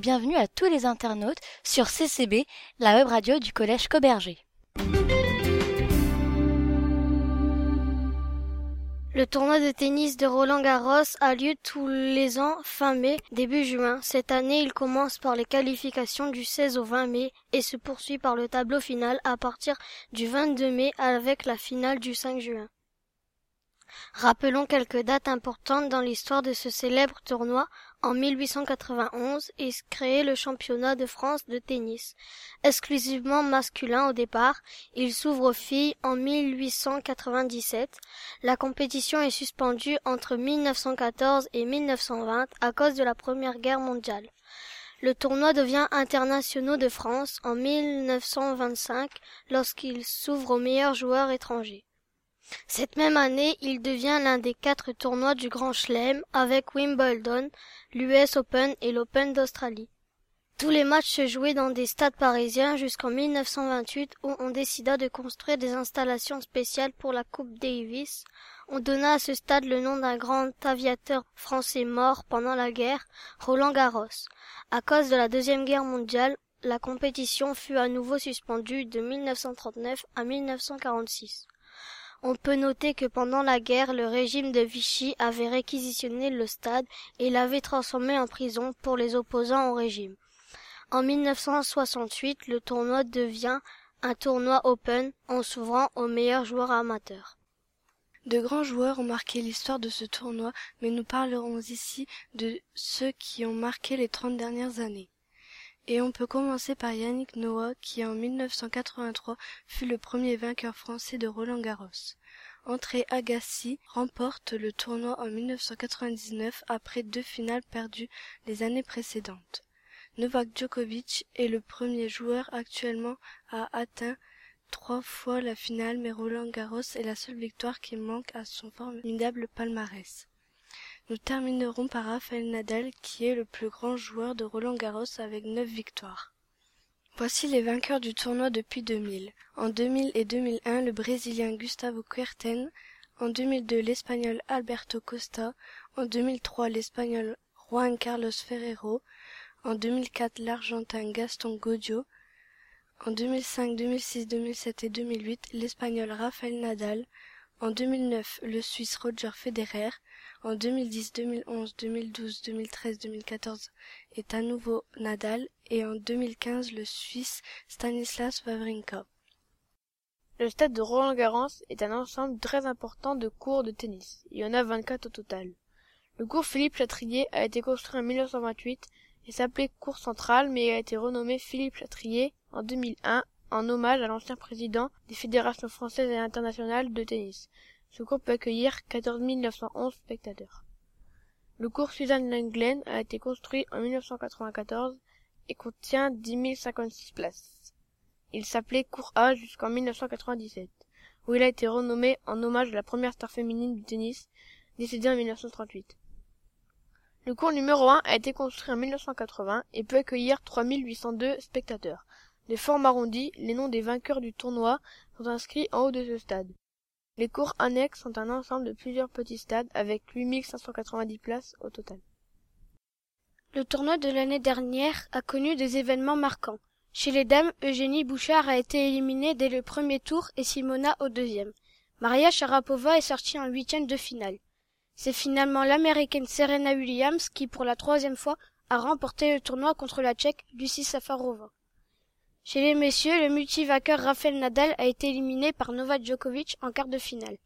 Bienvenue à tous les internautes sur CCB, la web radio du collège Coberger. Le tournoi de tennis de Roland Garros a lieu tous les ans fin mai, début juin. Cette année, il commence par les qualifications du 16 au 20 mai et se poursuit par le tableau final à partir du 22 mai avec la finale du 5 juin. Rappelons quelques dates importantes dans l'histoire de ce célèbre tournoi. En 1891 est créé le championnat de France de tennis. Exclusivement masculin au départ, il s'ouvre aux filles en 1897. La compétition est suspendue entre 1914 et 1920 à cause de la Première Guerre mondiale. Le tournoi devient international de France en 1925 lorsqu'il s'ouvre aux meilleurs joueurs étrangers. Cette même année, il devient l'un des quatre tournois du Grand Chelem avec Wimbledon, l'US Open et l'Open d'Australie. Tous les matchs se jouaient dans des stades parisiens jusqu'en 1928 où on décida de construire des installations spéciales pour la Coupe Davis. On donna à ce stade le nom d'un grand aviateur français mort pendant la guerre, Roland Garros. À cause de la Deuxième Guerre mondiale, la compétition fut à nouveau suspendue de 1939 à 1946. On peut noter que pendant la guerre, le régime de Vichy avait réquisitionné le stade et l'avait transformé en prison pour les opposants au régime. En 1968, le tournoi devient un tournoi open en s'ouvrant aux meilleurs joueurs amateurs. De grands joueurs ont marqué l'histoire de ce tournoi, mais nous parlerons ici de ceux qui ont marqué les trente dernières années. Et on peut commencer par Yannick Noah qui en 1983 fut le premier vainqueur français de Roland Garros. André Agassi remporte le tournoi en 1999 après deux finales perdues les années précédentes. Novak Djokovic est le premier joueur actuellement à atteindre trois fois la finale, mais Roland Garros est la seule victoire qui manque à son formidable palmarès. Nous terminerons par Rafael Nadal qui est le plus grand joueur de Roland Garros avec neuf victoires. Voici les vainqueurs du tournoi depuis 2000. En 2000 et 2001, le Brésilien Gustavo Kuerten. En 2002, l'Espagnol Alberto Costa. En 2003, l'Espagnol Juan Carlos Ferrero. En 2004, l'Argentin Gaston Godio. En 2005, 2006, 2007 et 2008, l'Espagnol Rafael Nadal. En 2009, le Suisse Roger Federer. En 2010, 2011, 2012, 2013, 2014 est à nouveau Nadal et en 2015 le Suisse Stanislas Wawrinka. Le stade de Roland-Garros est un ensemble très important de cours de tennis. Il y en a 24 au total. Le cours Philippe Chatrier a été construit en 1928 et s'appelait Cours Central mais a été renommé Philippe Chatrier en 2001 en hommage à l'ancien président des fédérations françaises et internationales de tennis. Ce cours peut accueillir 14 911 spectateurs. Le cours Suzanne Lenglen a été construit en 1994 et contient 10 056 places. Il s'appelait Cours A jusqu'en 1997, où il a été renommé en hommage à la première star féminine du tennis, décédée en 1938. Le cours numéro 1 a été construit en 1980 et peut accueillir 3802 spectateurs. De forme arrondie, les noms des vainqueurs du tournoi sont inscrits en haut de ce stade. Les cours annexes sont un ensemble de plusieurs petits stades avec 8590 places au total. Le tournoi de l'année dernière a connu des événements marquants. Chez les dames, Eugénie Bouchard a été éliminée dès le premier tour et Simona au deuxième. Maria Sharapova est sortie en huitième de finale. C'est finalement l'américaine Serena Williams qui, pour la troisième fois, a remporté le tournoi contre la tchèque Lucie Safarova. Chez les messieurs, le multivainqueur Rafael Nadal a été éliminé par Novak Djokovic en quart de finale.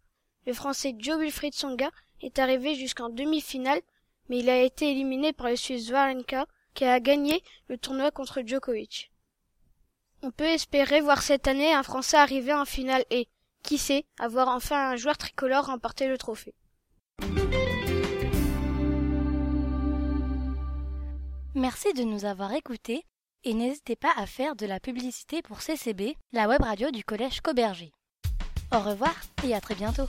Le français Joe Wilfried Songa est arrivé jusqu'en demi-finale, mais il a été éliminé par le Suisse Wawrinka, qui a gagné le tournoi contre Djokovic. On peut espérer voir cette année un Français arriver en finale et, qui sait, avoir enfin un joueur tricolore remporter le trophée. Merci de nous avoir écoutés et n'hésitez pas à faire de la publicité pour CCB, la web radio du collège Coberger. Au revoir et à très bientôt.